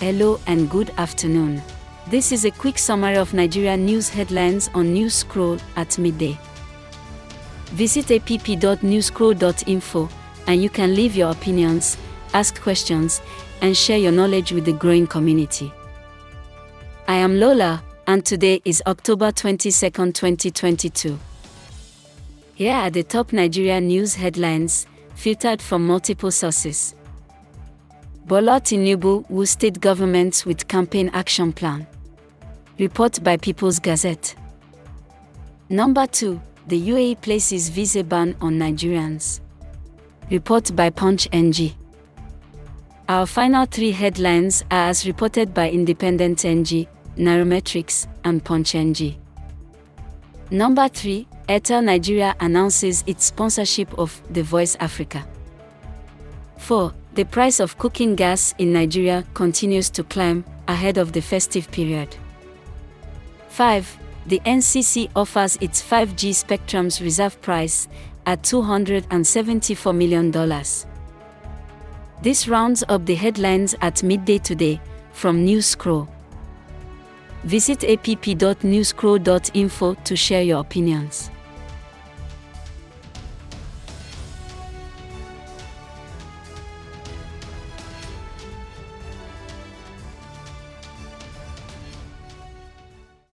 Hello and good afternoon. This is a quick summary of Nigeria news headlines on News Scroll at midday. Visit app.newscroll.info and you can leave your opinions, ask questions, and share your knowledge with the growing community. I am Lola, and today is October 22, 2022. Here are the top Nigeria news headlines, filtered from multiple sources. Bola Tinubu will state governments with campaign action plan. Report by People's Gazette. Number 2. The UAE places visa ban on Nigerians. Report by Punch NG. Our final three headlines are as reported by Independent NG, Nairametrics, and Punch NG. Number 3. Airtel Nigeria announces its sponsorship of The Voice Africa. 4. The price of cooking gas in Nigeria continues to climb ahead of the festive period. 5. The NCC offers its 5G spectrum's reserve price at $274 million. This rounds up the headlines at midday today from News Scroll. Visit app.newscroll.info to share your opinions.